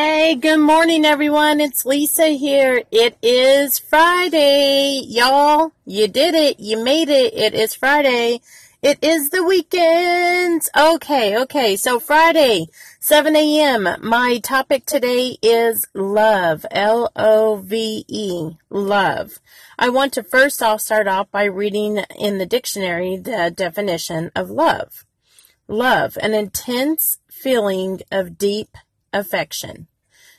Hey, good morning, everyone. It's Lisa here. It is Friday, y'all. You did it. You made it. It is Friday. It is the weekend. Okay, okay. So Friday, 7 a.m. My topic today is love. L-O-V-E. Love. I want to first off start off by reading in the dictionary the definition of love. Love, an intense feeling of deep affection,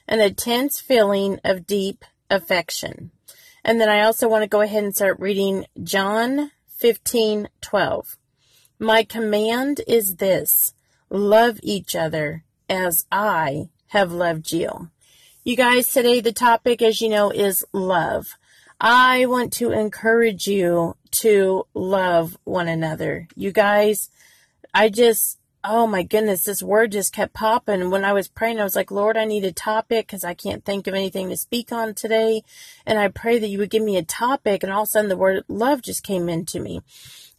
an intense feeling of deep affection. And then I also want to go ahead and start reading John 15 12. My command is this love each other as I have loved you. You guys, today the topic, as you know, is love. I want to encourage you to love one another. You guys, I just oh my goodness, this word just kept popping. When I was praying, I was like, Lord, I need a topic because I can't think of anything to speak on today. And I pray that you would give me a topic. And all of a sudden, the word love just came into me.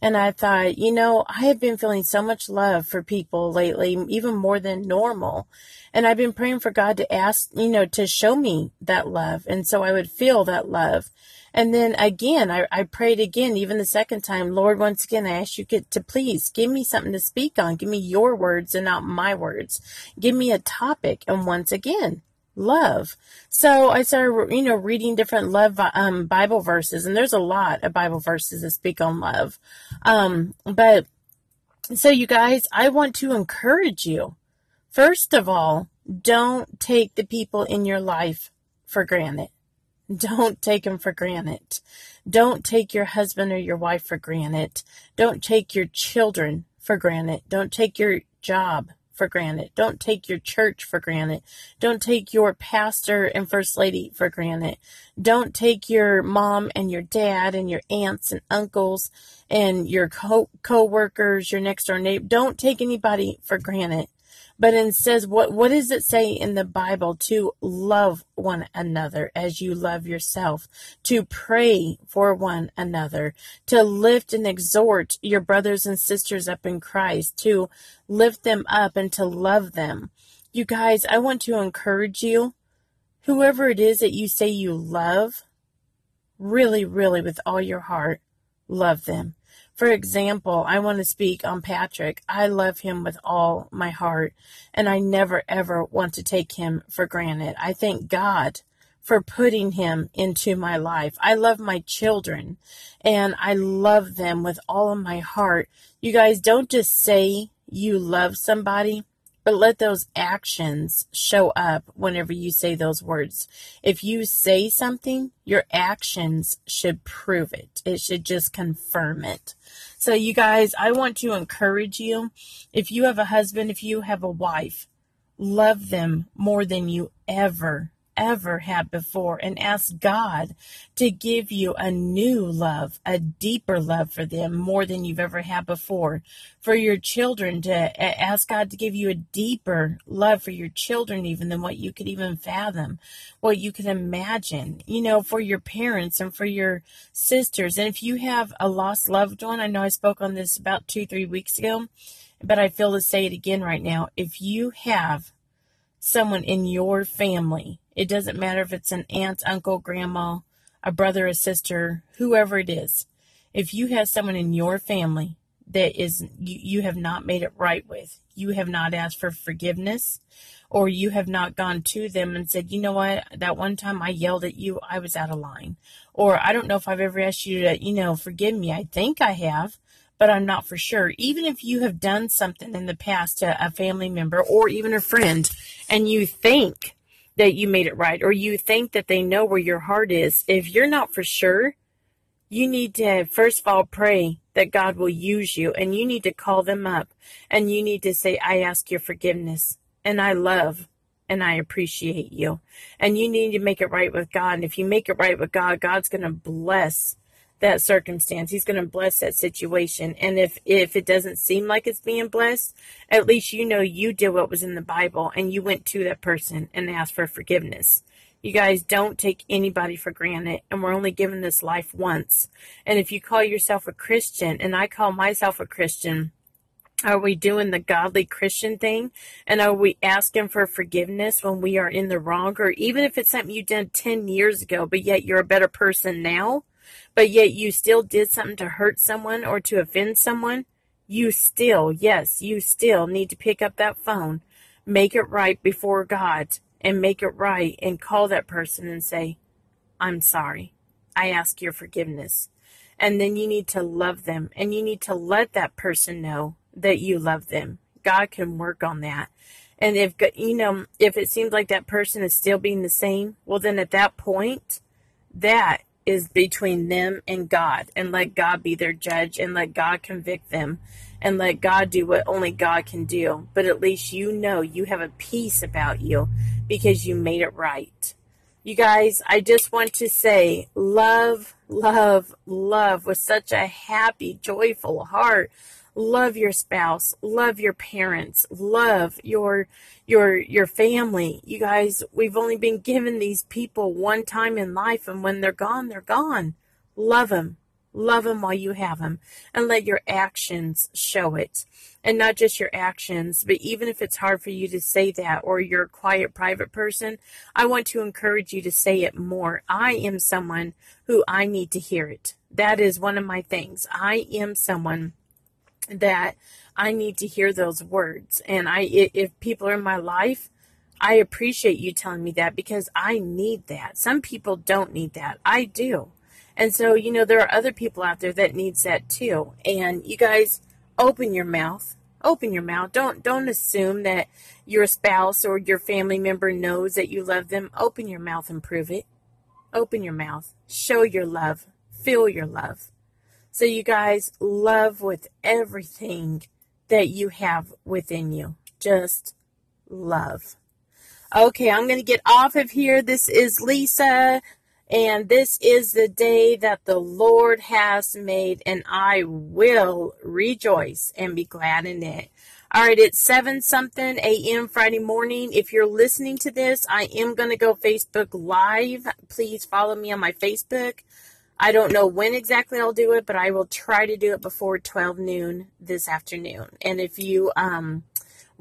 And I thought, you know, I have been feeling so much love for people lately, even more than normal. And I've been praying for God to ask, you know, to show me that love. And so I would feel that love. And then again, I, I prayed again, even the second time, Lord, once again, I ask you to please give me something to speak on. Give me your words and not my words. Give me a topic. And once again, love. So I started, you know, reading different love um, Bible verses, and there's a lot of Bible verses that speak on love. Um, but so you guys, I want to encourage you. First of all, don't take the people in your life for granted. Don't take them for granted. Don't take your husband or your wife for granted. Don't take your children for granted. Don't take your job for granted. Don't take your church for granted. Don't take your pastor and first lady for granted. Don't take your mom and your dad and your aunts and uncles and your co- co-workers, your next door neighbor. Don't take anybody for granted. But it says, what, what does it say in the Bible? To love one another as you love yourself, to pray for one another, to lift and exhort your brothers and sisters up in Christ, to lift them up and to love them. You guys, I want to encourage you, whoever it is that you say you love, really, really with all your heart, love them. For example, I want to speak on Patrick. I love him with all my heart, and I never ever want to take him for granted. I thank God for putting him into my life. I love my children, and I love them with all of my heart. You guys don't just say you love somebody but let those actions show up whenever you say those words. If you say something, your actions should prove it. It should just confirm it. So, you guys, I want to encourage you. If you have a husband, if you have a wife, love them more than you ever ever had before and ask God to give you a new love, a deeper love for them more than you've ever had before. For your children to ask God to give you a deeper love for your children even than what you could even fathom, what you could imagine, you know, for your parents and for your sisters. And if you have a lost loved one, I know I spoke on this about two, three weeks ago, but I feel to say it again right now. If you have someone in your family it doesn't matter if it's an aunt, uncle, grandma, a brother, a sister, whoever it is. If you have someone in your family that is you, you have not made it right with, you have not asked for forgiveness, or you have not gone to them and said, you know what, that one time I yelled at you, I was out of line. Or I don't know if I've ever asked you to, you know, forgive me. I think I have, but I'm not for sure. Even if you have done something in the past to a family member or even a friend and you think that you made it right or you think that they know where your heart is, if you're not for sure, you need to first of all pray that God will use you and you need to call them up and you need to say, I ask your forgiveness and I love and I appreciate you. And you need to make it right with God. And if you make it right with God, God's going to bless that circumstance. He's going to bless that situation. And if, if it doesn't seem like it's being blessed, at least you know you did what was in the Bible and you went to that person and asked for forgiveness. You guys don't take anybody for granted, and we're only given this life once. And if you call yourself a Christian, and I call myself a Christian, Are we doing the godly Christian thing? And are we asking for forgiveness when we are in the wrong? Or even if it's something you did 10 years ago, but yet you're a better person now, but yet you still did something to hurt someone or to offend someone, you still, yes, you still need to pick up that phone, make it right before God, and make it right and call that person and say, I'm sorry. I ask your forgiveness. And then you need to love them and you need to let that person know that you love them. God can work on that. And if, you know, if it seems like that person is still being the same, well, then at that point, that is between them and God. And let God be their judge and let God convict them and let God do what only God can do. But at least you know you have a peace about you because you made it right. You guys, I just want to say love, love, love with such a happy, joyful heart. Love your spouse love your parents love your your your family. You guys we've only been given these people one time in life and when they're gone they're gone. Love them love them while you have them and let your actions show it and not just your actions but even if it's hard for you to say that or you're a quiet private person i want to encourage you to say it more i am someone who i need to hear it that is one of my things i am someone that I need to hear those words. And I, if people are in my life, I appreciate you telling me that because I need that. Some people don't need that. I do. And so, you know, there are other people out there that needs that too. And you guys open your mouth. Open your mouth. Don't don't assume that your spouse or your family member knows that you love them. Open your mouth and prove it. Open your mouth. Show your love. Feel your love. So, you guys, love with everything that you have within you. Just love. Okay, I'm going to get off of here. This is Lisa, and this is the day that the Lord has made, and I will rejoice and be glad in it. All right, it's 7 something a.m. Friday morning. If you're listening to this, I am going to go Facebook Live. Please follow me on my Facebook. I don't know when exactly I'll do it, but I will try to do it before 12 noon this afternoon. And if you um,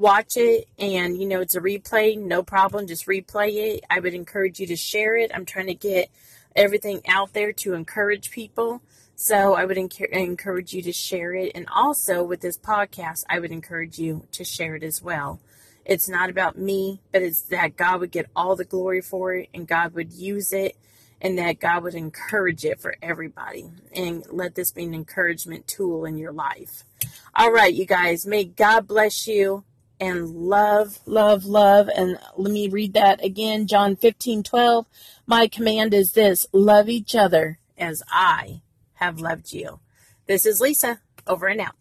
watch it and you know it's a replay, no problem, just replay it. I would encourage you to share it. I'm trying to get everything out there to encourage people. So I would enc- encourage you to share it. And also with this podcast, I would encourage you to share it as well. It's not about me, but it's that God would get all the glory for it and God would use it and that God would encourage it for everybody and let this be an encouragement tool in your life. All right, you guys, may God bless you and love, love, love. And let me read that again John 15 12. My command is this love each other as I have loved you. This is Lisa, over and out.